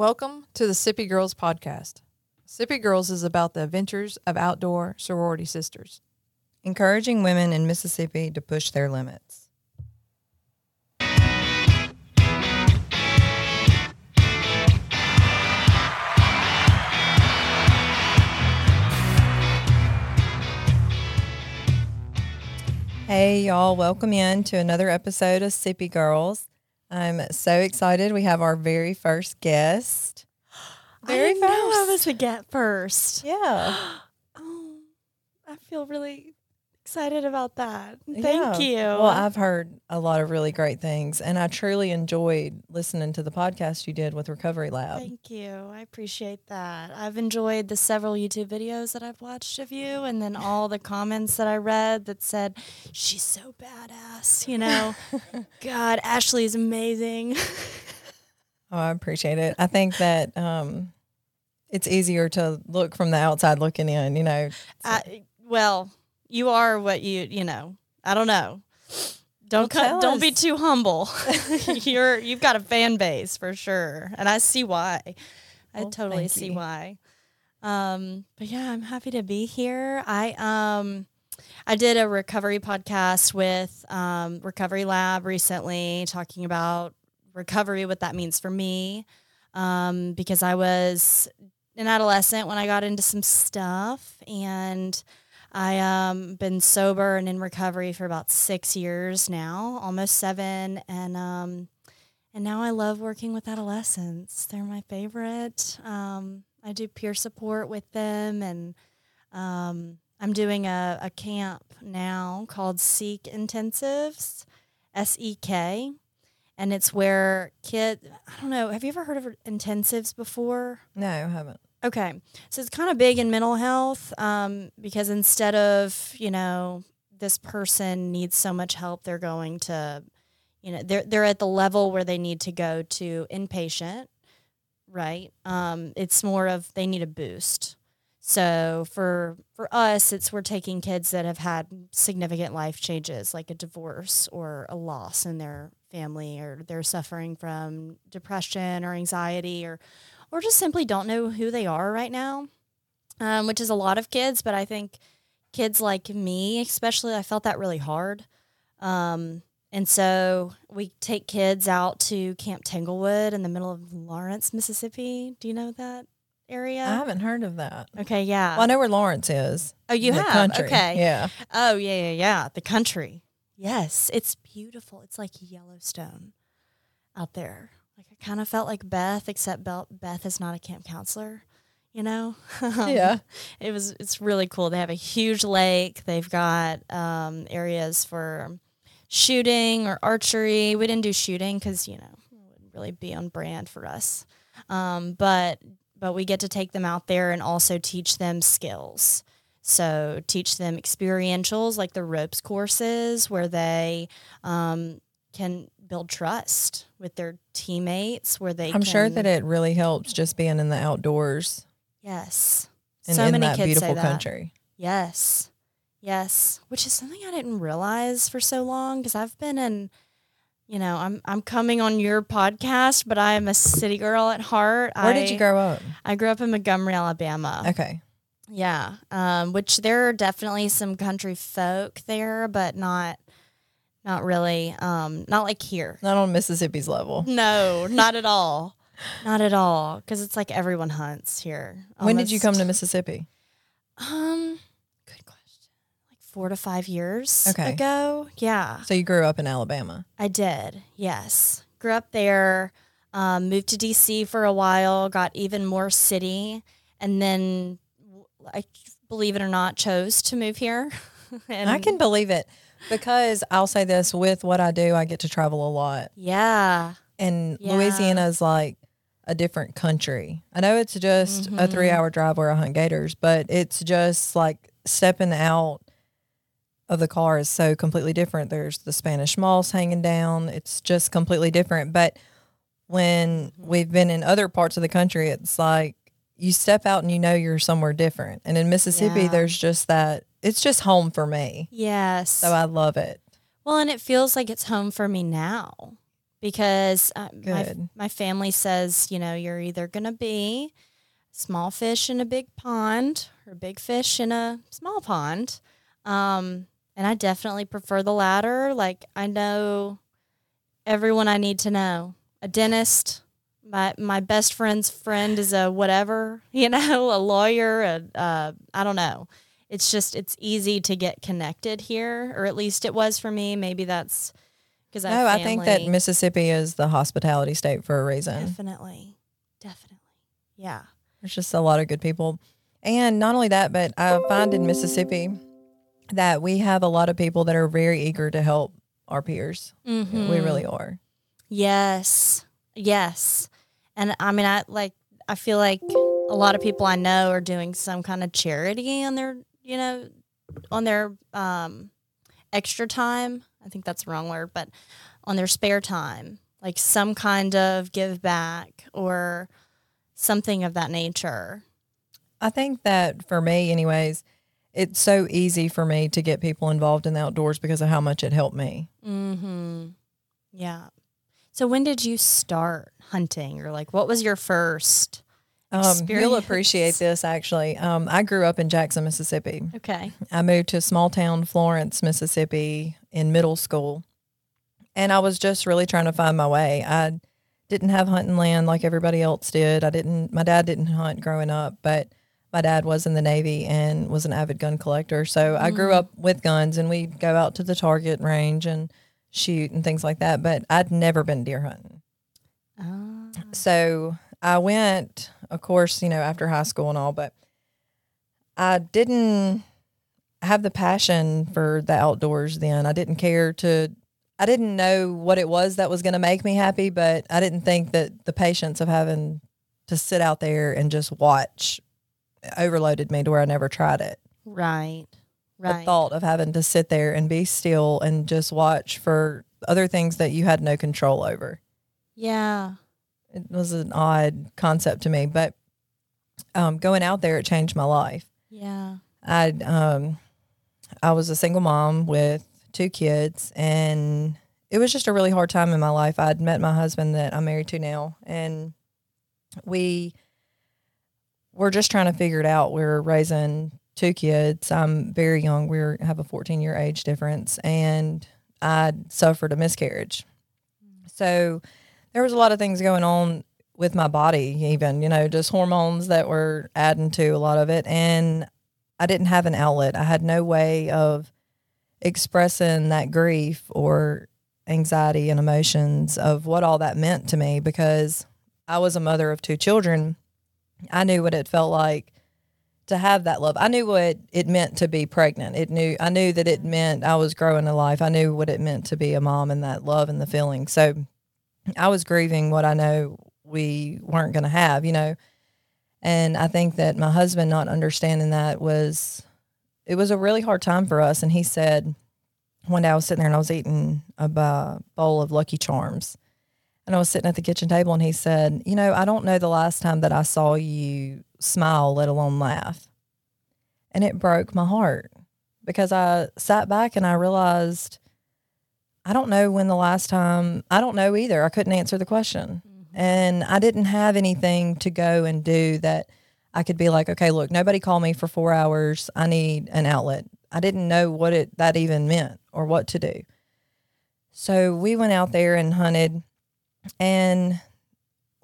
Welcome to the Sippi Girls podcast. Sippi Girls is about the adventures of outdoor sorority sisters. encouraging women in Mississippi to push their limits. Hey, y'all, welcome in to another episode of Sippi Girls. I'm so excited. We have our very first guest. I didn't know I was a get first. Yeah. Oh, I feel really excited about that. Yeah. Thank you. Well, I've heard a lot of really great things, and I truly enjoyed listening to the podcast you did with Recovery Lab. Thank you. I appreciate that. I've enjoyed the several YouTube videos that I've watched of you and then all the comments that I read that said, she's so badass. You know, God, Ashley is amazing. Oh, I appreciate it. I think that um, it's easier to look from the outside looking in. You know, I, well, you are what you, you know, I don't know. Don't Well, cut, don't be too humble. You're you've got a fan base for sure, and I see why. I Well, totally see you. why. Um, but yeah, I'm happy to be here. I um, I did a recovery podcast with um, Recovery Lab recently, talking about recovery, what that means for me, um, because I was an adolescent when I got into some stuff and. I um been sober and in recovery for about six years now, almost seven, and um, and now I love working with adolescents. They're my favorite. Um, I do peer support with them, and um, I'm doing a, a camp now called Seek Intensives, S E K, and it's where kid. I don't know. Have you ever heard of intensives before? no, I haven't. Okay. So it's kind of big in mental health um, because instead of, you know, this person needs so much help, they're going to, you know, they're, they're at the level where they need to go to inpatient, right? Um, it's more of they need a boost. So for for us, it's we're taking kids that have had significant life changes, like a divorce or a loss in their family, or they're suffering from depression or anxiety, or or just simply don't know who they are right now, um, which is a lot of kids. But I think kids like me, especially, I felt that really hard. Um, and so we take kids out to Camp Tanglewood in the middle of Lawrence, Mississippi. Do you know that area? I haven't heard of that. Okay, yeah. Well, I know where Lawrence is. oh, you have? country. Okay. Yeah. Oh, yeah, yeah, yeah. The country. Yes, it's beautiful. It's like Yellowstone out there. Like I kind of felt like Beth, except Beth is not a camp counselor. You know? Um, Yeah. It was. It's really cool. They have a huge lake. They've got um, areas for shooting or archery. We didn't do shooting because you know it wouldn't really be on brand for us. Um, but but we get to take them out there and also teach them skills. So teach them experientials like the ropes courses where they um, can build trust with their teammates. Where they I'm sure that it really helps just being in the outdoors yes. and so in many that kids beautiful say that. country. Yes. Yes. Which is something I didn't realize for so long because I've been in, you know, I'm I'm coming on your podcast, but I am a city girl at heart. Where did you grow up? I grew up in Montgomery, Alabama. Okay. Yeah. Um, which there are definitely some country folk there, but not not really. Um, not like here. Not on Mississippi's level. No, not at all. Not at all. Because it's like everyone hunts here. When did you come to Mississippi? Um, good question. Like four to five years Okay. ago. Yeah, So you grew up in Alabama. I did. Yes, grew up there. Um, moved to DC for a while. Got even more city, and then I believe it or not chose to move here. and I can believe it because I'll say this with what I do, I get to travel a lot. Yeah. And Yeah. Louisiana is like a different country. I know it's just a Mhm. three hour drive where I hunt gators, but it's just like stepping out of the car is so completely different. There's the Spanish moss hanging down. It's just completely different. But when Mm-hmm. we've been in other parts of the country, it's like you step out and you know you're somewhere different. And in Mississippi, Yeah. there's just that. It's just home for me. Yes. So I love it. well, and it feels like it's home for me now. because uh, my, my family says, you know, you're either going to be small fish in a big pond or big fish in a small pond. Um, and I definitely prefer the latter. Like, I know everyone I need to know. A dentist, my my best friend's friend is a whatever, you know, a lawyer, a uh, I don't know. It's just it's easy to get connected here, or at least it was for me. Maybe that's because I No, I think that. Mississippi is the hospitality state for a reason. definitely, definitely, yeah, There's just a lot of good people. And not only that, but I find in Mississippi that we have a lot of people that are very eager to help our peers. mm-hmm. We really are. Yes. Yes. And I mean I like I feel like a lot of people I know are doing some kind of charity on their, you know, on their um extra time. I think that's the wrong word, but on their spare time, like some kind of give back or something of that nature. I think that for me, anyways, it's so easy for me to get people involved in the outdoors because of how much it helped me. Mhm. Yeah. So when did you start hunting or like what was your first Um, you'll appreciate this actually. Um, I grew up in Jackson, Mississippi. Okay. I moved to small town Florence, Mississippi in middle school. And I was just really trying to find my way. I didn't have hunting land like everybody else did. I didn't my dad didn't hunt growing up, but my dad was in the Navy and was an avid gun collector. So I grew up with guns and we'd go out to the target range and shoot and things like that. But I'd never been deer hunting. Oh. So I went, of course, you know, after high school and all, but I didn't have the passion for the outdoors then. I didn't care to, I didn't know what it was that was going to make me happy, but I didn't think that the patience of having to sit out there and just watch overloaded me to where I never tried it. Right. Right. The thought of having to sit there and be still and just watch for other things that you had no control over. Yeah. It was an odd concept to me, but um, going out there, it changed my life. Yeah. I um, I was a single mom with two kids, and it was just a really hard time in my life. I'd met my husband that I'm married to now, and we were just trying to figure it out. We're raising two kids. I'm very young. We are have a 14 year age difference, and I suffered a miscarriage. So there was a lot of things going on with my body, even you know, just hormones that were adding to a lot of it, and I didn't have an outlet. I had no way of expressing that grief or anxiety and emotions of what all that meant to me because I was a mother of two children. I knew what it felt like to have that love. I knew what it meant to be pregnant. It knew I knew that it meant I was growing a life. I knew what it meant to be a mom and that love and the feeling. So I was grieving what I know we weren't going to have, you know. And I think that my husband not understanding that was it was a really hard time for us and he said one day I was sitting there and I was eating a bowl of Lucky Charms. And I was sitting at the kitchen table and he said, "You know, I don't know the last time that I saw you smile, let alone laugh." And it broke my heart because I sat back and I realized I don't know when the last time, I don't know either. I couldn't answer the question. Mm-hmm. And I didn't have anything to go and do that I could be like, okay, look, nobody called me for four hours. I need an outlet. I didn't know what it that even meant or what to do. So we went out there and hunted and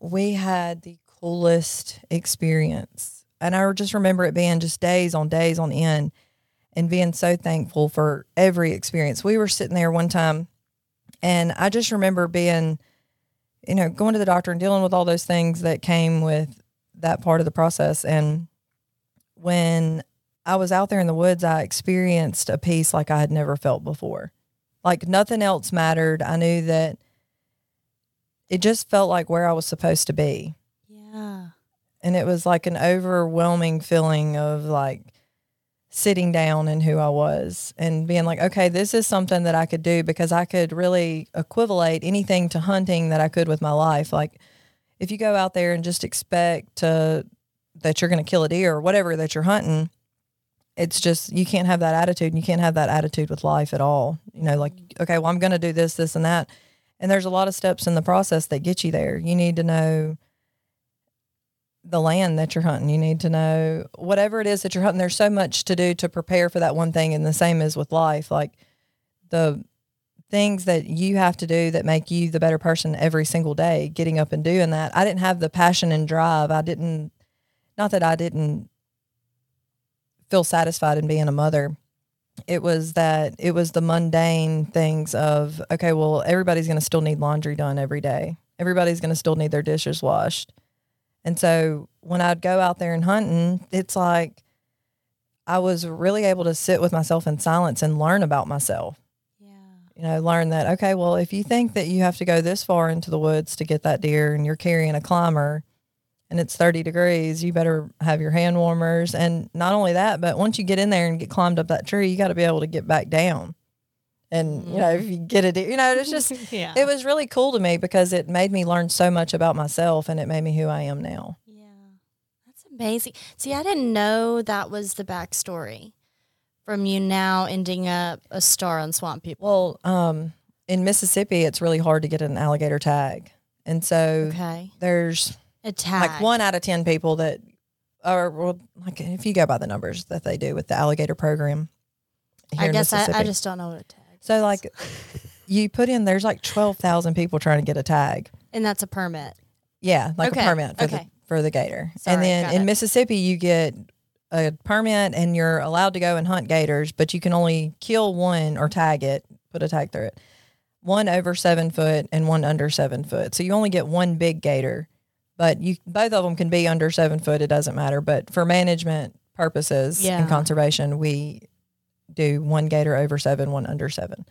we had the coolest experience. And I just remember it being just days on days on end and being so thankful for every experience. We were sitting there one time and I just remember being, you know, going to the doctor and dealing with all those things that came with that part of the process. And when I was out there in the woods, I experienced a peace like I had never felt before. Like nothing else mattered. I knew that it just felt like where I was supposed to be. Yeah. And it was like an overwhelming feeling of like sitting down and who I was and being like, okay, this is something that I could do because I could really equivalate anything to hunting that I could with my life. Like if you go out there and just expect to that you're going to kill a deer or whatever that you're hunting, it's just you can't have that attitude and you can't have that attitude with life at all. You know, like mm-hmm. okay, well I'm going to do this, this and that. And there's a lot of steps in the process that get you there. You need to know the land that you're hunting. You need to know whatever it is that you're hunting. There's so much to do to prepare for that one thing. And the same is with life, like the things that you have to do that make you the better person every single day, getting up and doing that. I didn't have the passion and drive. I didn't, not that I didn't feel satisfied in being a mother. It was that it was the mundane things of, okay, well, everybody's going to still need laundry done every day. Everybody's going to still need their dishes washed. And so when I'd go out there and hunting, it's like I was really able to sit with myself in silence and learn about myself. Yeah. You know, learn that, okay, well, if you think that you have to go this far into the woods to get that deer and you're carrying a climber and it's 30 degrees, you better have your hand warmers. And not only that, but once you get in there and get climbed up that tree, you got to be able to get back down. And, you know, if you get it, you know, it's just, yeah. it was really cool to me because it made me learn so much about myself and it made me who I am now. Yeah. That's amazing. See, I didn't know that was the backstory from you now ending up a star on Swamp People. Well, um, in Mississippi, it's really hard to get an alligator tag. And so Okay. there's A tag. like one out of 10 people that are, well, like if you go by the numbers that they do with the alligator program. I guess I, I just don't know what tag So like you put in, there's like 12,000 people trying to get a tag. And that's a permit. Yeah, like Okay, a permit for okay. the for the gator. Sorry, and then in it. Mississippi, you get a permit and you're allowed to go and hunt gators, but you can only kill one or tag it, put a tag through it. One over seven foot and one under seven foot. So you only get one big gator, but you both of them can be under seven foot. It doesn't matter. But for management purposes Yeah. and conservation, we do one gator over seven, one under seven.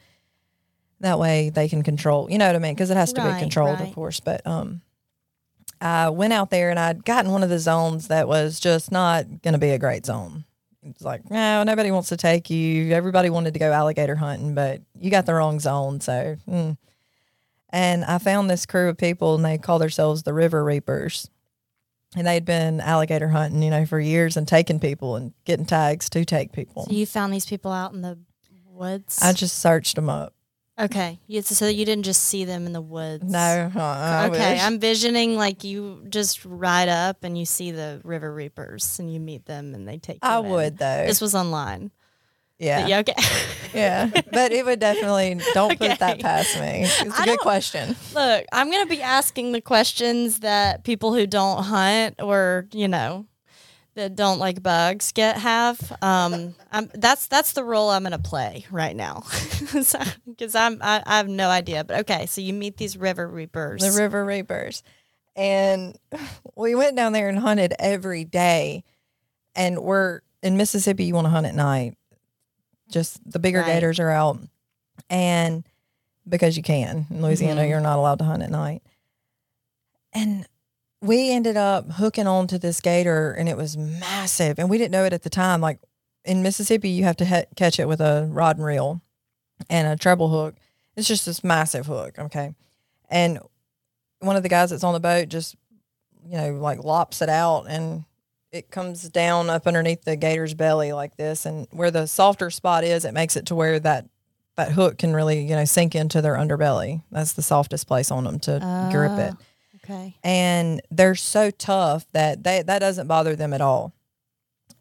That way they can control, you know what I mean? Because it has to Right, be controlled, right. of course. But um, I went out there and I'd gotten one of the zones that was just not going to be a great zone. It's like, no, nobody wants to take you. Everybody wanted to go alligator hunting, but you got the wrong zone. So, mm. and I found this crew of people and they call themselves the River Reapers. And they'd been alligator hunting, you know, for years and taking people and getting tags to take people. So you found these people out in the woods? I just searched them up. okay. You, so you didn't just see them in the woods? No, uh, I Okay, wish. I'm visioning like you just ride up and you see the River Reapers and you meet them and they take you I in. would though. This was online. Yeah. Yeah, okay. Yeah, but it would definitely don't put that past me. It's a I good question. Look, I'm going to be asking the questions that people who don't hunt or, you know, that don't like bugs get have. Um, I'm, that's that's the role I'm going to play right now because I'm I, I have no idea. But okay, so you meet these river reapers. The River Reapers, and we went down there and hunted every day. And we're in Mississippi. You want to hunt at night. Just the bigger Right. gators are out, and because you can in Louisiana, Mhm. you're not allowed to hunt at night. And we ended up hooking on to this gator, and it was massive, and we didn't know it at the time. Like in Mississippi, you have to he- catch it with a rod and reel and a treble hook. It's just this massive hook, okay. And one of the guys that's on the boat just, you know, like lops it out and it comes down up underneath the gator's belly like this. And where the softer spot is, it makes it to where that that hook can really, you know, sink into their underbelly. That's the softest place on them to grip it. Ah, Okay. And they're so tough that they that doesn't bother them at all.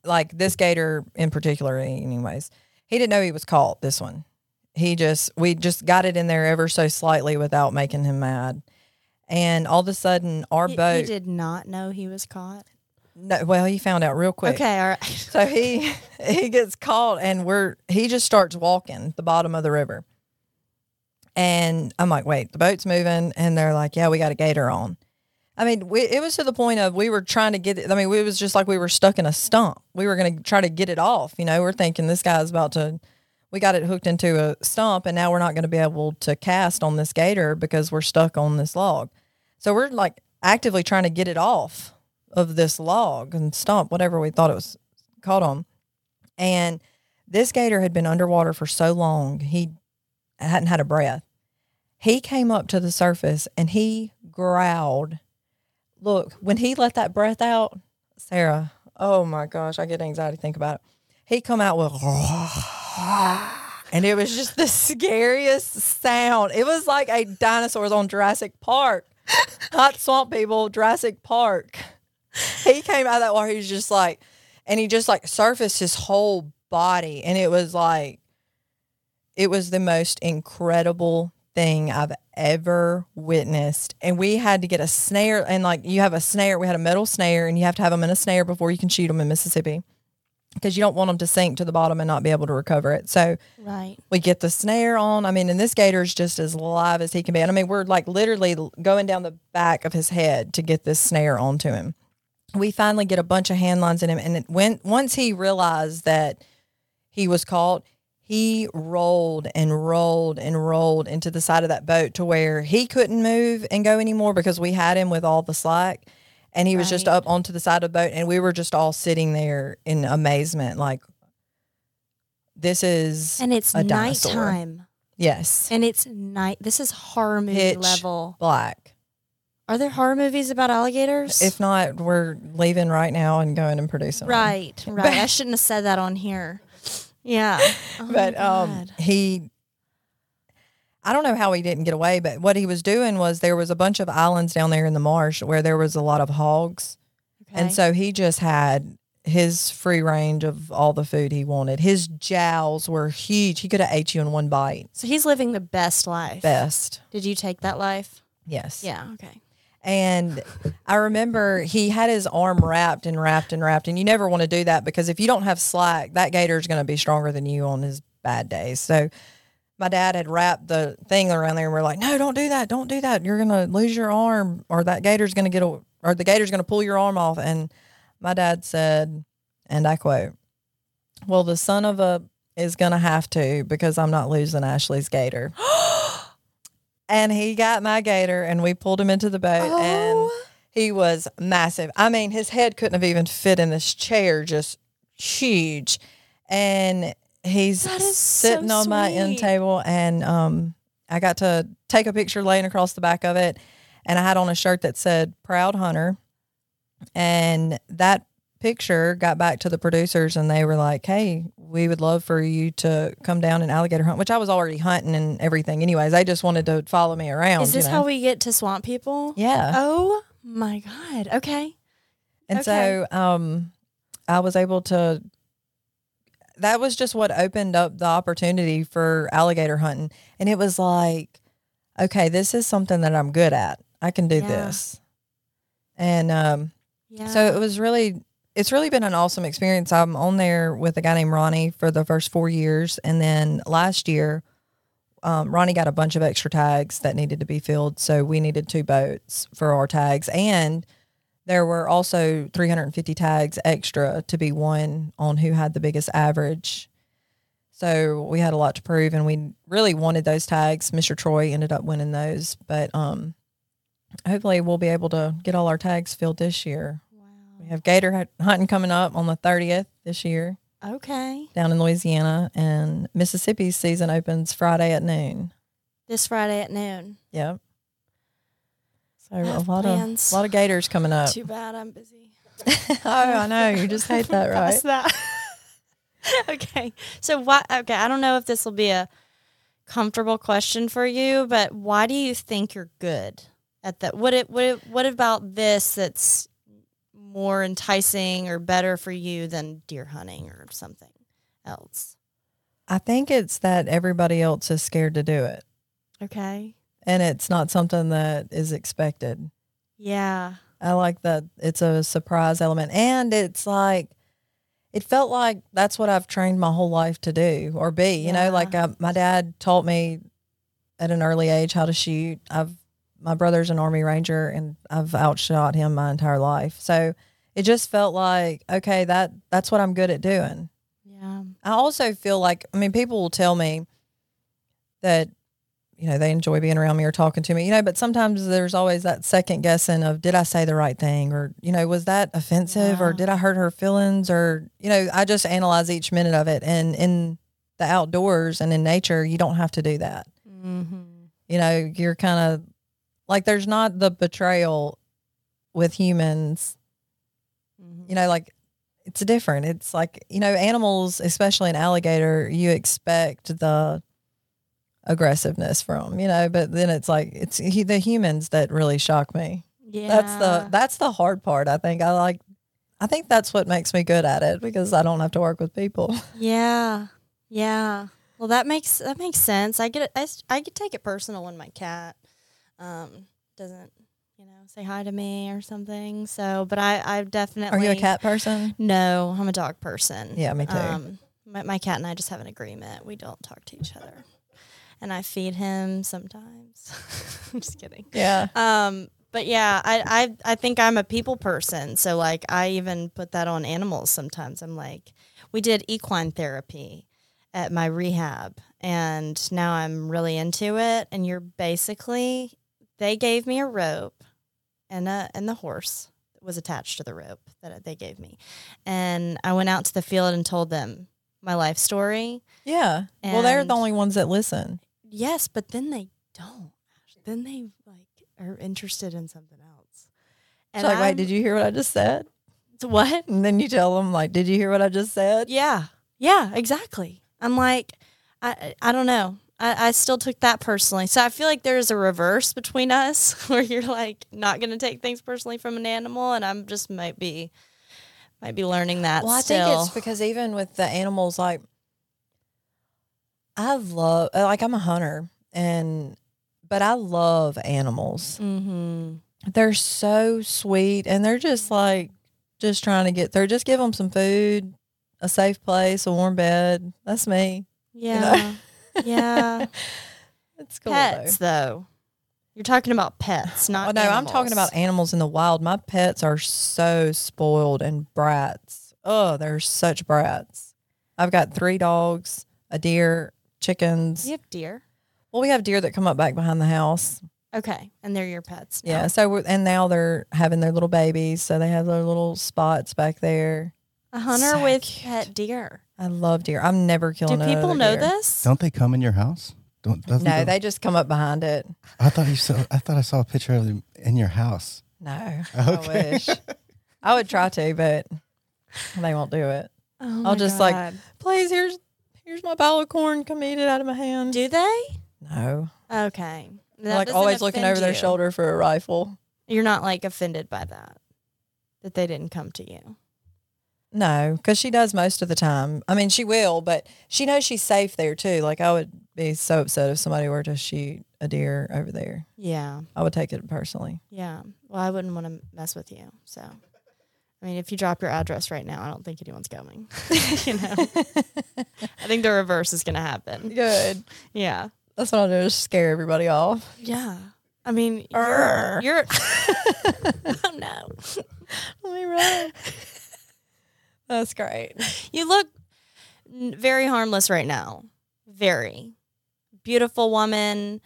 Like this gator in particular, anyways, he didn't know he was caught. This one, he just we just got it in there ever so slightly without making him mad. And all of a sudden, our He, boat. he did not know he was caught. No, well, he found out real quick. Okay, all right. So he he gets caught, and we're he just starts walking the bottom of the river. And I'm like, wait, the boat's moving, and they're like, yeah, we got a gator on. I mean, we, it was to the point of we were trying to get it. I mean, it was just like we were stuck in a stump. We were going to try to get it off. You know, we're thinking this guy's about to. We got it hooked into a stump, and now we're not going to be able to cast on this gator because we're stuck on this log. So we're like actively trying to get it off of this log and stump, whatever we thought it was caught on. And this gator had been underwater for so long, he hadn't had a breath. He came up to the surface and he growled. Look, when he let that breath out, Sarah, oh my gosh, I get anxiety think about it. He come out with and it was just the scariest sound. It was like a dinosaur's on Jurassic Park. Hot swamp people, Jurassic Park. He came out of that water, he was just like and he just like surfaced his whole body and it was like it was the most incredible thing I've ever witnessed. And we had to get a snare and like you have a snare, we had a metal snare and you have to have them in a snare before you can shoot them in Mississippi because you don't want them to sink to the bottom and not be able to recover it. So Right. we get the snare on. I mean, and this gator is just as live as he can be. And I mean, we're like literally going down the back of his head to get this snare onto him. We finally get a bunch of hand lines in him, and it, when once he realized that he was caught, he rolled and rolled and rolled into the side of that boat to where he couldn't move and go anymore because we had him with all the slack. And he was just up onto the side of the boat, and we were just all sitting there in amazement, like, this is And it's a dinosaur. nighttime. Yes. And it's night. This is horror movie Pitch level. Black. Are there horror movies about alligators? If not, we're leaving right now and going and producing. one. right, right. I shouldn't have said that on here. Yeah. Oh But um, he, I don't know how he didn't get away, but what he was doing was there was a bunch of islands down there in the marsh where there was a lot of hogs. And so he just had his free range of all the food he wanted. His jowls were huge. He could have ate you in one bite. So he's living the best life. Best. Did you take that life? Yes. Yeah. Okay. And I remember he had his arm wrapped and wrapped and wrapped. And you never want to do that because if you don't have slack, that gator is going to be stronger than you on his bad days. So my dad had wrapped the thing around there and we're like, no, don't do that. Don't do that. You're going to lose your arm or that gator's going to get, a, or the gator's going to pull your arm off. And my dad said, and I quote, well, the son of a is going to have to because I'm not losing Ashley's gator. and he got my gator and we pulled him into the boat and Oh. he was massive. I mean, his head couldn't have even fit in this chair, just huge. And he's sitting so on my end table and um I got to take a picture laying across the back of it and I had on a shirt that said proud hunter. And that picture got back to the producers and they were like, Hey, we would love for you to come down and alligator hunt, which I was already hunting and everything anyways. They just wanted to follow me around. Is this you know? how we get to swamp people? Yeah. Oh my God. Okay. And Okay. so um I was able to that was just what opened up the opportunity for alligator hunting. And it was like, okay, this is something that I'm good at. I can do Yeah. this. And um Yeah. so it was really it's really been an awesome experience. I'm on there with a guy named Ronnie for the first four years. And then last year, um, Ronnie got a bunch of extra tags that needed to be filled. So we needed two boats for our tags. And there were also 350 tags extra to be won on who had the biggest average. So we had a lot to prove and we really wanted those tags. Mr. Troy ended up winning those. But um, hopefully we'll be able to get all our tags filled this year. We have gator hunting coming up on the 30th this year okay. down in Louisiana, and Mississippi's season opens Friday at noon. This Friday at noon. Yep. So a lot plans. of a lot of gators coming up. Too bad I'm busy. oh, I know. You just hate that, right? That. okay. So what? Okay, I don't know if this will be a comfortable question for you, but why do you think you're good at that? What it what it, what about this that's more enticing or better for you than deer hunting or something else? I think it's that everybody else is scared to do it, Okay. and it's not something that is expected. Yeah. I like that it's a surprise element, and it's like it felt like that's what I've trained my whole life to do or be. You know, like uh, my dad taught me at an early age how to shoot. I've my brother's an army ranger, and I've outshot him my entire life. So it just felt like okay, that that's what I'm good at doing. Yeah. I also feel like I mean people will tell me that you know they enjoy being around me or talking to me, you know, but sometimes there's always that second guessing of did I say the right thing or you know was that offensive or did I hurt her feelings or you know I just analyze each minute of it and in the outdoors and in nature you don't have to do that. Mm-hmm. You know, you're kind of like there's not the betrayal with humans Mm-hmm. you know, like it's different. It's like, you know, animals, especially an alligator, you expect the aggressiveness from, you know, but then it's like it's he, the humans that really shock me. Yeah. That's the that's the hard part. I think I like I think that's what makes me good at it because I don't have to work with people. Yeah. Yeah. Well, that makes that makes sense. I get it. I, I could take it personal when my cat um doesn't, you know, say hi to me or something. So, but I I definitely Are you a cat person? No, I'm a dog person. Yeah, me too. Um, my, my cat and I just have an agreement. We don't talk to each other, and I feed him sometimes. I'm just kidding. Yeah. Um, but yeah, I, I I think I'm a people person. So like I even put that on animals sometimes. I'm like, we did equine therapy at my rehab and now I'm really into it. And you're basically they gave me a rope and a and the horse was attached to the rope that they gave me. And I went out to the field and told them my life story. Yeah. well, they're the only ones that listen. Yes, but then they don't. Then they like are interested in something else. It's like, wait, did you hear what I just said? It's what? And then you tell them, like, did you hear what I just said? Yeah, yeah, exactly. I'm like, I I don't know. I, I still took that personally. So I feel like there's a reverse between us where you're like not gonna take things personally from an animal, and I'm just might be might be learning that. Well, I still. think it's because even with the animals, like I love, uh, like I'm a hunter, and but I love animals. mm-hmm. They're so sweet, and they're just like just trying to get through. Just give them some food, a safe place, a warm bed. That's me. Yeah, yeah. It's cool. Pets though. You're talking about pets, Though. not. Oh, no, I'm talking about animals in the wild. My pets are so spoiled and brats. Oh, they're such brats. I've got three dogs, a deer, chickens. You have deer. Well, we have deer that come up back behind the house. Okay, and they're your pets. now. Yeah. Oh. So we're, and now they're having their little babies, so they have their little spots back there. A hunter So with cute. pet deer. I love deer. I'm never killing. Do people know deer. this? Don't they come in your house? Don't No, the- they just come up behind it. I thought you saw. I thought I saw a picture of them in your house. No, I Okay. wish. I would try to, but they won't do it. Oh I'll my just, like, Please, here's here's my bowl of corn. Come eat it out of my hand. do they? No, Okay, That like always looking over offend their shoulder for a rifle. You're not like offended by that that they didn't come to you. No, because she does most of the time. I mean, she will, but she knows she's safe there too. Like I would be so upset if somebody were to shoot a deer over there. Yeah, I would take it personally. yeah. Well, I wouldn't want to mess with you. So, I mean, if you drop your address right now, I don't think anyone's coming. you know, I think the reverse is going to happen. Good. Yeah, That's what I'll do is scare everybody off. yeah. I mean, you're, you're oh no. Let me run. That's great. You look very harmless right now. Very beautiful woman.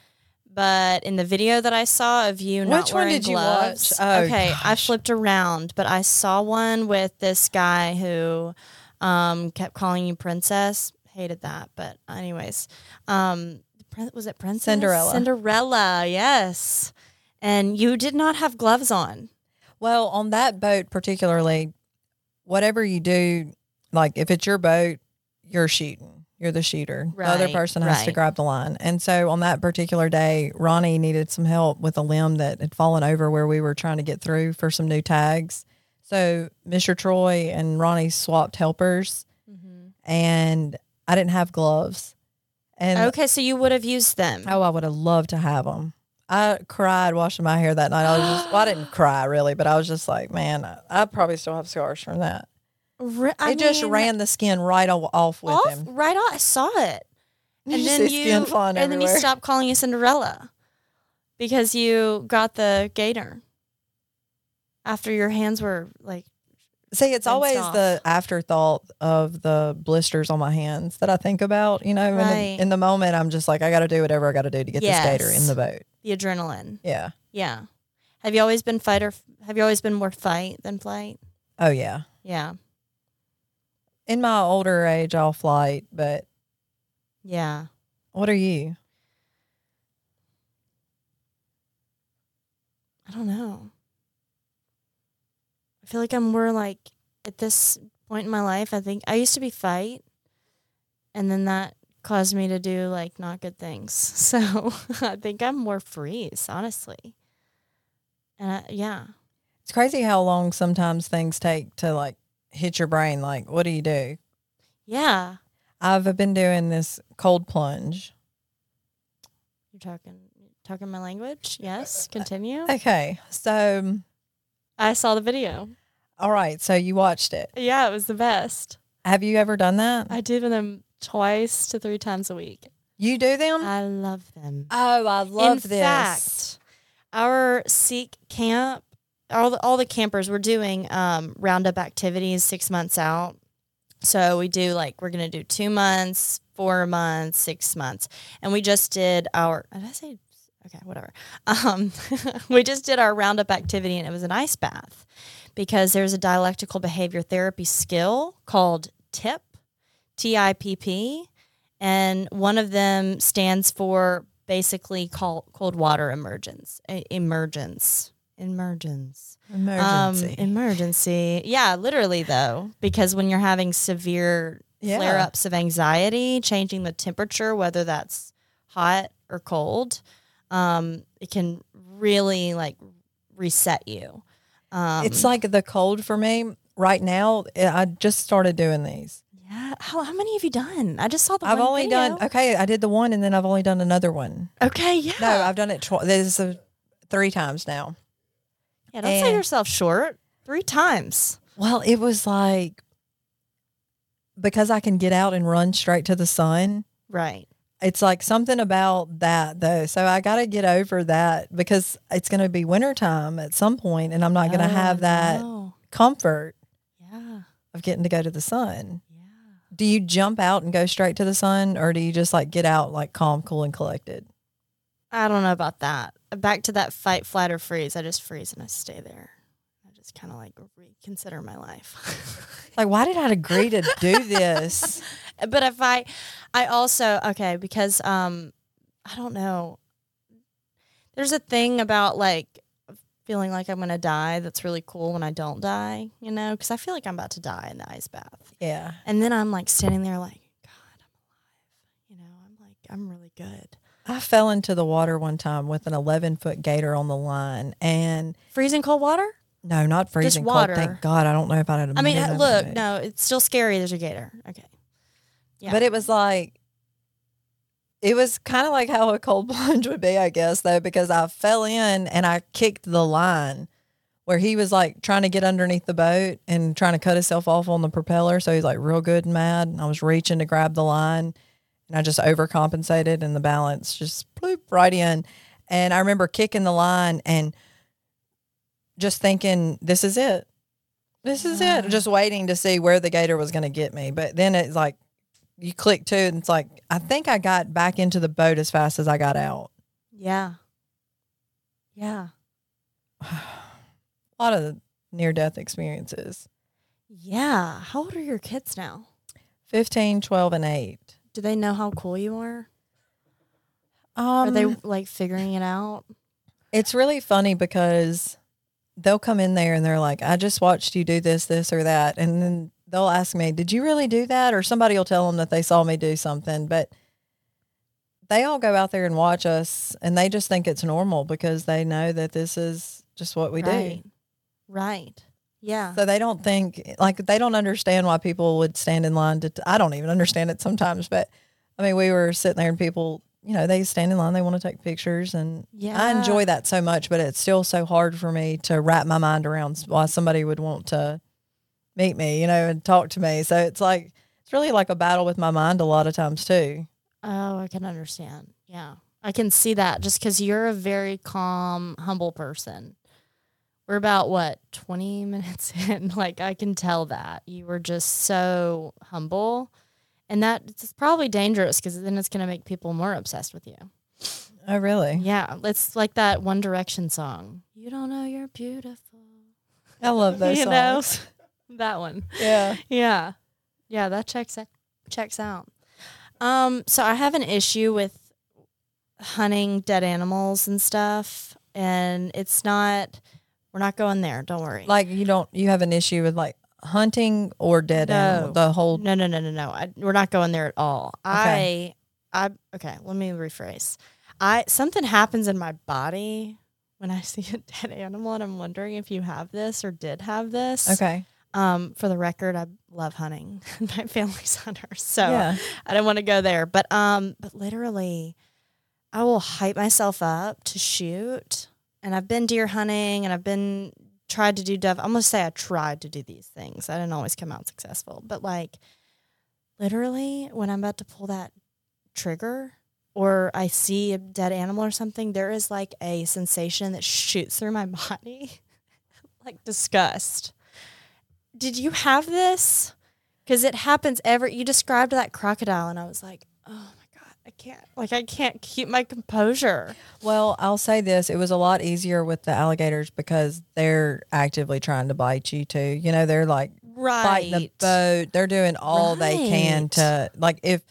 But in the video that I saw of you not Which one wearing did you gloves, watch? Oh, okay, I gosh. flipped around, but I saw one with this guy who um, kept calling you princess. Hated that, but anyways, um, was it princess Cinderella. Cinderella, yes. And you did not have gloves on. Well, on that boat particularly, whatever you do, like if it's your boat, you're shooting. You're the shooter. the other person has to grab the line. And so on that particular day, Ronnie needed some help with a limb that had fallen over where we were trying to get through for some new tags. So Mr. Troy and Ronnie swapped helpers mm-hmm. and I didn't have gloves. And Okay, so you would have used them. Oh, I would have loved to have them. I cried washing my hair that night. I was just, well, I didn't cry really, but I was just like, man, I, I probably still have scars from that. Re- I it just ran the skin right o- off with off, him. right off. I saw it, You and then you and then you stopped calling you Cinderella because you got the gator after your hands were like See, it's always the afterthought of the blisters on my hands that I think about. You know, in, the, in the moment, I'm just like, I got to do whatever I got to do to get this gator in the boat. the adrenaline. Yeah. Yeah. Have you always been fighter? Have you always been more fight than flight? Oh yeah. Yeah. In my older age, I'll flight, but Yeah. what are you? I don't know. I feel like I'm more like at this point in my life. I think I used to be fight, and then that caused me to do like not good things. So I think I'm more freeze, honestly. And I, yeah, It's crazy how long sometimes things take to like hit your brain. Like, what do you do? yeah. I've been doing this cold plunge. You're talking talking my language. Yes, uh, uh, continue. Okay. So, um, I saw the video. All right. So you watched it. Yeah, it was the best. Have you ever done that? I do them twice to three times a week. You do them? I love them. oh, I love In this. fact, our Seek camp, all the, all the campers, we're doing um, roundup activities six months out. So we do like we're gonna do two months, four months, six months, and we just did our. Did I say? Okay, whatever. Um, we just did our roundup activity, and it was an ice bath because there's a dialectical behavior therapy skill called TIP, T I P P, and one of them stands for basically call, cold water emergence, emergence, emergence, Emergency. um, emergency. Yeah, literally though, because when you're having severe Yeah. flare ups of anxiety, changing the temperature, whether that's hot or cold, um, it can really like reset you. Um, it's like the cold for me right now. I just started doing these. yeah. How, how many have you done? I just saw the. I've only video. done okay. I did the one, and then I've only done another one. Okay, yeah. No, I've done it. Tw- this is three times now. yeah, don't sell and- yourself short. Three times. Well, it was like because I can get out and run straight to the sun. Right. It's like something about that though. So I got to get over that because it's going to be wintertime at some point and I'm not going to Oh, have that no. comfort Yeah. of getting to go to the sun. Yeah. Do you jump out and go straight to the sun or do you just like get out like calm, cool and collected? I don't know about that. Back to that fight, flight, or freeze. I just freeze and I stay there. I just kind of like reconsider my life. Like why did I agree to do this? but if I, I also okay because um, I don't know. There's a thing about like feeling like I'm gonna die that's really cool when I don't die. You know, because I feel like I'm about to die in the ice bath, yeah. and then I'm like standing there like, God, I'm alive. You know, I'm like, I'm really good. I fell into the water one time with an 11 foot gator on the line and Freezing cold water. no, not freezing water. cold. Thank God. I don't know if I had a I mean, look, no, it's still scary. There's a gator. Okay. Yeah. But it was like, it was kind of like how a cold plunge would be, I guess, though, because I fell in and I kicked the line where he was like trying to get underneath the boat and trying to cut himself off on the propeller. So he's like real good and mad. And I was reaching to grab the line and I just overcompensated and the balance just bloop right in. And I remember kicking the line and just thinking, this is it. This is it. Just waiting to see where the gator was going to get me. But then it's like, you click to it and it's like, I think I got back into the boat as fast as I got out. yeah. Yeah. A lot of near death experiences. Yeah. How old are your kids now? 15, 12, and 8. Do they know how cool you are? Um, are they like figuring it out? It's really funny because they'll come in there and they're like, I just watched you do this, this, or that. And then they'll ask me, Did you really do that? Or somebody will tell them that they saw me do something. But they all go out there and watch us and they just think it's normal because they know that this is just what we right. do. Right. Yeah. So they don't think, like, they don't understand why people would stand in line to, I don't even understand it sometimes. But I mean, we were sitting there and people, you know, they stand in line, they want to take pictures. And yeah. I enjoy that so much, but it's still so hard for me to wrap my mind around why somebody would want to meet me, you know, and talk to me. So it's like it's really like a battle with my mind a lot of times too. Oh, I can understand. Yeah. I can see that just because you're a very calm, humble person. We're about what, 20 minutes in? Like, I can tell that you were just so humble. And that it's probably dangerous because then it's going to make people more obsessed with you. Oh, really? Yeah. It's like that One Direction song. You don't know you're beautiful. I love those you songs. know, that one. Yeah. Yeah. Yeah, that checks checks out. Um, so I have an issue with hunting dead animals and stuff, and it's not. We're not going there. Don't worry. Like you don't you have an issue with like hunting or dead No. animal? The whole No, no, no, no, no. I, we're not going there at all. Okay. I, I, okay. Let me rephrase. I something happens in my body when I see a dead animal, and I'm wondering if you have this or did have this. okay. Um, for the record, I love hunting. my family's hunters, so yeah. I don't want to go there. But um, but literally, I will hype myself up to shoot, and I've been deer hunting, and I've been tried to do dove. I'm gonna say I tried to do these things. I didn't always come out successful, but like, literally, when I'm about to pull that trigger. Or I see a dead animal or something, there is like a sensation that shoots through my body, like disgust. Did you have this? because it happens every you described that crocodile and i was like oh my god i can't like i can't keep my composure Well, I'll say this: it was a lot easier with the alligators because they're actively trying to bite you too. You know, they're like right fighting the boat. They're doing all they can to like if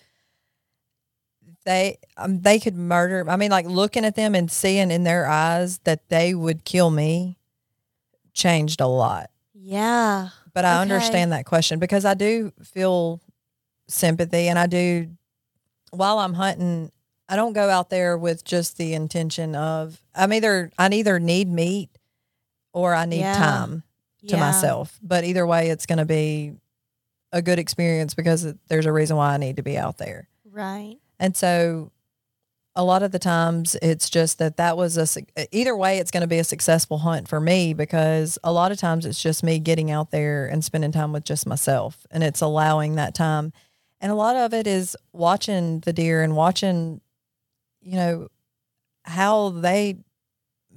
they um, they could murder. I mean, like looking at them and seeing in their eyes that they would kill me changed a lot. yeah But I Okay. understand that question because I do feel sympathy and I do while I'm hunting, I don't go out there with just the intention of I'm either I either need meat or I need Yeah. time to Yeah. myself. But either way it's going to be a good experience because it- there's a reason why I need to be out there. right And so a lot of the times it's just that that was a either way it's going to be a successful hunt for me because a lot of times it's just me getting out there and spending time with just myself and it's allowing that time. And a lot of it is watching the deer and watching you know how they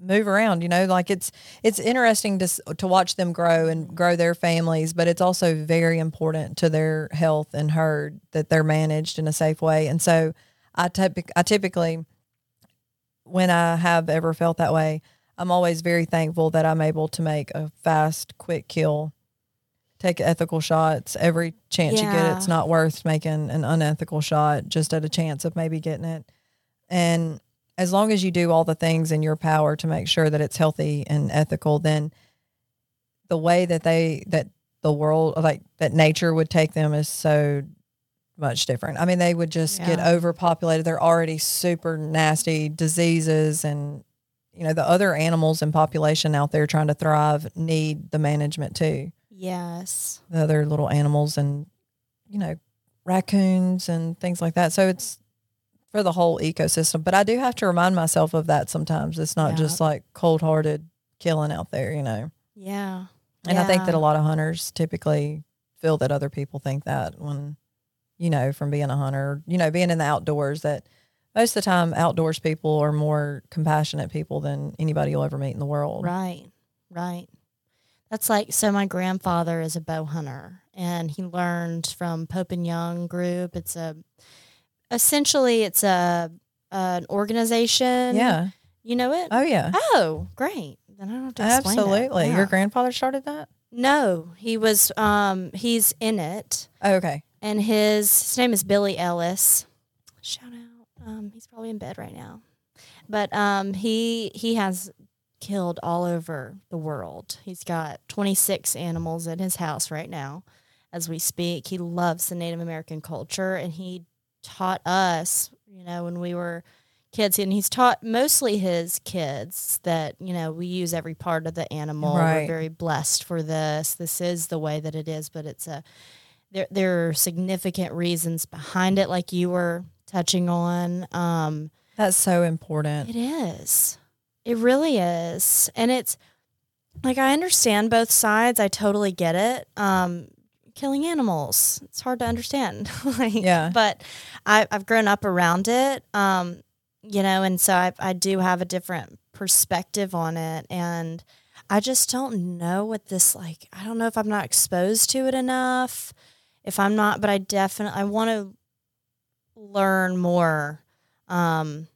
move around, you know, like it's it's interesting to to watch them grow and grow their families, but it's also very important to their health and herd that they're managed in a safe way. And so I typic- I typically when I have ever felt that way, I'm always very thankful that I'm able to make a fast, quick kill, take ethical shots every chance you get. Yeah. It's not worth making an unethical shot just at a chance of maybe getting it. And as long as you do all the things in your power to make sure that it's healthy and ethical, then the way that they that the world like that nature would take them is so much different. I mean, they would just get overpopulated. They're already super nasty diseases and you know, the other animals in population out there trying to thrive need the management too. yes The other little animals and you know, raccoons and things like that. So it's for the whole ecosystem. But I do have to remind myself of that sometimes. It's not Yeah. just like cold hearted killing out there, you know. yeah And I think that a lot of hunters typically feel that other people think that when, you know, from being a hunter, you know, being in the outdoors, that most of the time outdoors people are more compassionate people than anybody you'll ever meet in the world. Right, right. That's like so. My grandfather is a bow hunter, and he learned from Pope and Young Group. It's a essentially it's a an organization. Yeah. you know it. Oh, yeah. Oh, great. Then I don't have to explain it. Absolutely. Yeah. Your grandfather started that? no, he was. Um, he's in it, Oh, okay. And his his name is Billy Ellis. Shout out. Um, he's probably in bed right now, but um, he he has killed all over the world. He's got 26 animals in his house right now as we speak. He loves the Native American culture and he taught us, you know, when we were kids and he's taught mostly his kids that, you know, we use every part of the animal. Right. We're very blessed for this. This is the way that it is, but it's a there there are significant reasons behind it like you were touching on. Um That's so important. it is. It really is. And it's like I understand both sides. I totally get it. Um killing animals. It's hard to understand. like Yeah. but I I've grown up around it. Um you know, and so I I do have a different perspective on it and I just don't know what this like I don't know if I'm not exposed to it enough. If I'm not, but I definitely I want to learn more um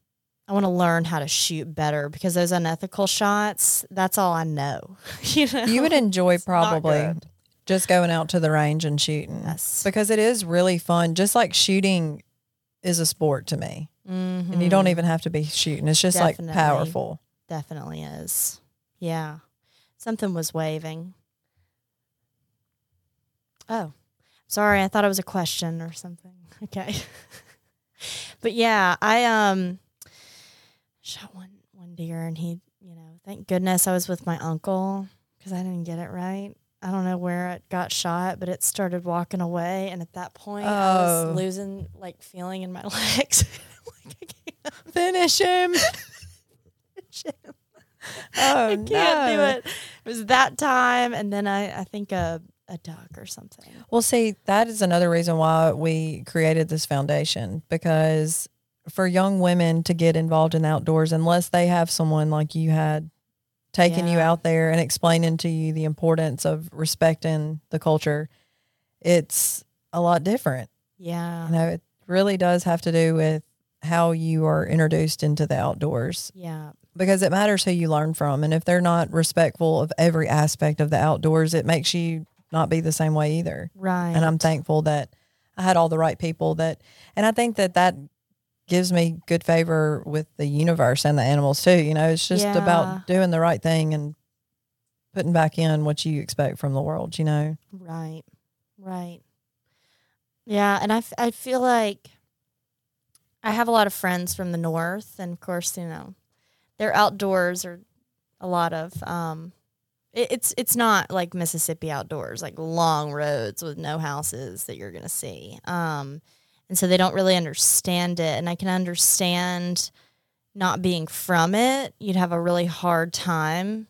I want to learn how to shoot better because those unethical shots, that's all I know. you know. You would enjoy It's probably just going out to the range and shooting Yes. because it is really fun. Just like shooting is a sport to me. And you don't Mhm. even have to be shooting. It's just like powerful. definitely is. Yeah. Something was waving. Oh, sorry. I thought it was a question or something. Okay. but yeah, I um shot one one deer, and he, you know, thank goodness I was with my uncle because I didn't get it right. I don't know where it got shot, but it started walking away, and at that point, I Oh. was losing like feeling in my legs. like I can't Finish him. finish it. Oh, I can't do it. It was that time, and then I I think a a duck or something. Well, see, that is another reason why we created this foundation because for young women to get involved in the outdoors, unless they have someone like you had taking you out there and explaining to you the importance of respecting the culture, it's a lot different. Yeah. You know, it really does have to do with how you are introduced into the outdoors Yeah. because it matters who you learn from. And if they're not respectful of every aspect of the outdoors, it makes you not be the same way either Right. and I'm thankful that I had all the right people that, and I think that that gives me good favor with the universe and the animals too. You know, it's just Yeah. about doing the right thing and putting back in what you expect from the world. You know, Right. Right. Yeah, and I, f- I feel like I have a lot of friends from the north and of course, you know, their outdoors are a lot of um it's it's not like Mississippi outdoors, like long roads with no houses that you're to see. Um and so they don't really understand it and I can understand not being from it. You'd have a really hard time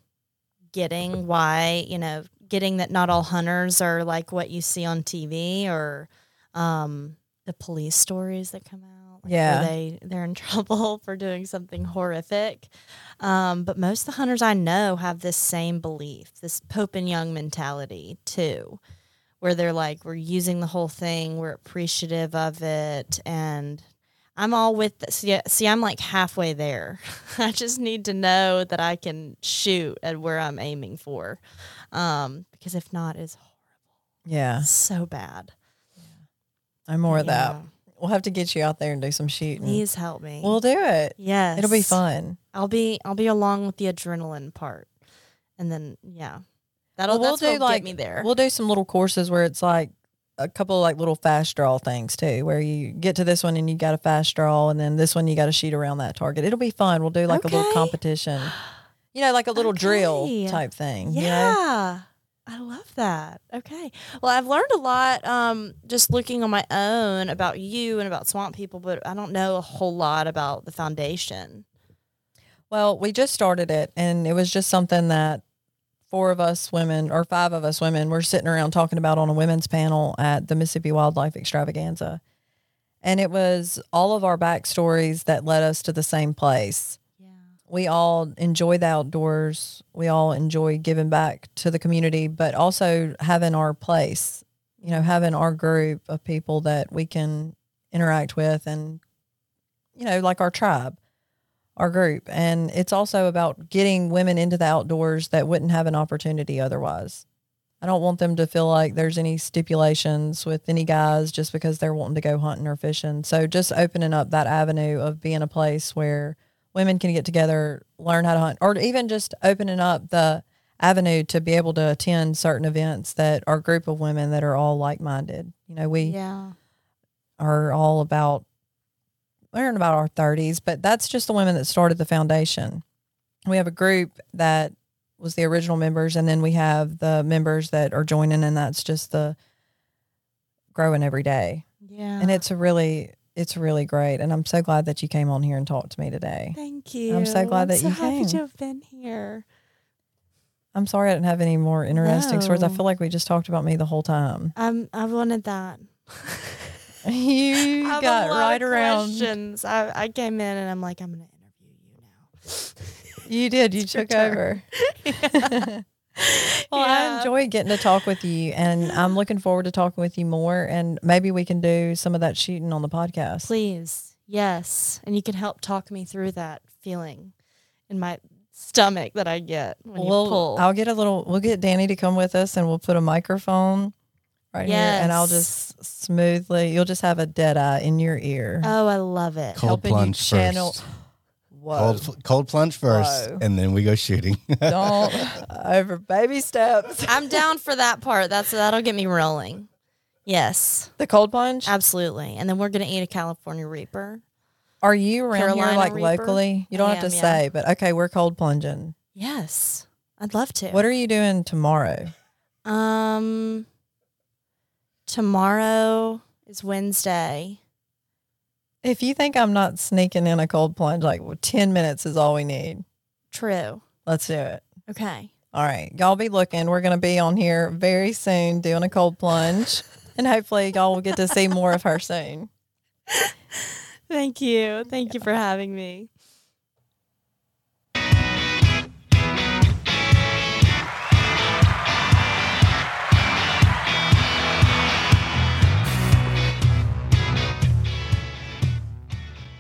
getting why, you know, getting that not all hunters are like what you see on TV or um, the police stories that come out. Yeah. they they're in trouble for doing something horrific. Um, but most of the hunters I know have this same belief, this Pope and Young mentality too, where they're like, we're using the whole thing, we're appreciative of it, and I'm all with this. See, see, I'm like halfway there. I just need to know that I can shoot at where I'm aiming for. Um, because if not, it's horrible. yeah, so bad. yeah. I'm more of that. We'll have to get you out there and do some shooting. Please help me. We'll do it. yes, It'll be fun. I'll be I'll be along with the adrenaline part, and then yeah, that'll Well, we'll do, like- get me there. We'll do some little courses where it's like a couple of like little fast draw things too, where you get to this one and you got a fast draw, and then this one you got to shoot around that target. It'll be fun. We'll do like a little competition, you know, like a little drill type thing. yeah, You know? I love that. Okay, well, I've learned a lot um, just looking on my own about you and about Swamp People, but I don't know a whole lot about the foundation. Well, we just started it, and it was just something that four of us women or five of us women were sitting around talking about on a women's panel at the Mississippi Wildlife Extravaganza. And it was all of our backstories that led us to the same place. We all enjoy the outdoors. We all enjoy giving back to the community, but also having our place, you know, having our group of people that we can interact with and, you know, like our tribe, our group. And it's also about getting women into the outdoors that wouldn't have an opportunity otherwise. I don't want them to feel like there's any stipulations with any guys just because they're wanting to go hunting or fishing. So just opening up that avenue of being a place where women can get together, learn how to hunt, or even just opening up the avenue to be able to attend certain events that are a group of women that are all like minded. You know, we yeah, are all about we're in about our thirties, but that's just the women that started the foundation. We have a group that was the original members, and then we have the members that are joining, and that's just the growing every day. yeah. And it's a really it's really great. And I'm so glad that you came on here and talked to me today. Thank you. I'm so glad I'm that so you happy came. to have been here. I'm sorry I didn't have any more interesting stories. I feel like we just talked about me the whole time. Um, I wanted that. You got right around. Questions. I, I came in and I'm like, I'm going to interview you now. You did. You took over. well, I enjoy getting to talk with you, and I'm looking forward to talking with you more. And maybe we can do some of that shooting on the podcast. Please, yes, and you can help talk me through that feeling in my stomach that I get when you We'll, pull. I'll get a little. We'll get Danny to come with us, and we'll put a microphone right here, and I'll just smoothly. You'll just have a dead eye in your ear. oh, I love it. Cold helping you channel- first. Whoa. Cold, cold plunge first, Whoa. and then we go shooting. Don't over baby steps. I'm down for that part. That's that'll get me rolling. Yes, The cold plunge. absolutely. And then we're gonna eat a California Reaper. Are you around Carolina here like Reaper? locally? You don't I have to yeah. say, but okay, we're cold plunging. Yes, I'd love to. What are you doing tomorrow? um tomorrow is Wednesday. If you think I'm not sneaking in a cold plunge, like well, 10 minutes is all we need. True. Let's do it. Okay. All right. Y'all be looking. We're going to be on here very soon doing a cold plunge. and hopefully, y'all will get to see more of her soon. Thank you. Thank you for having me.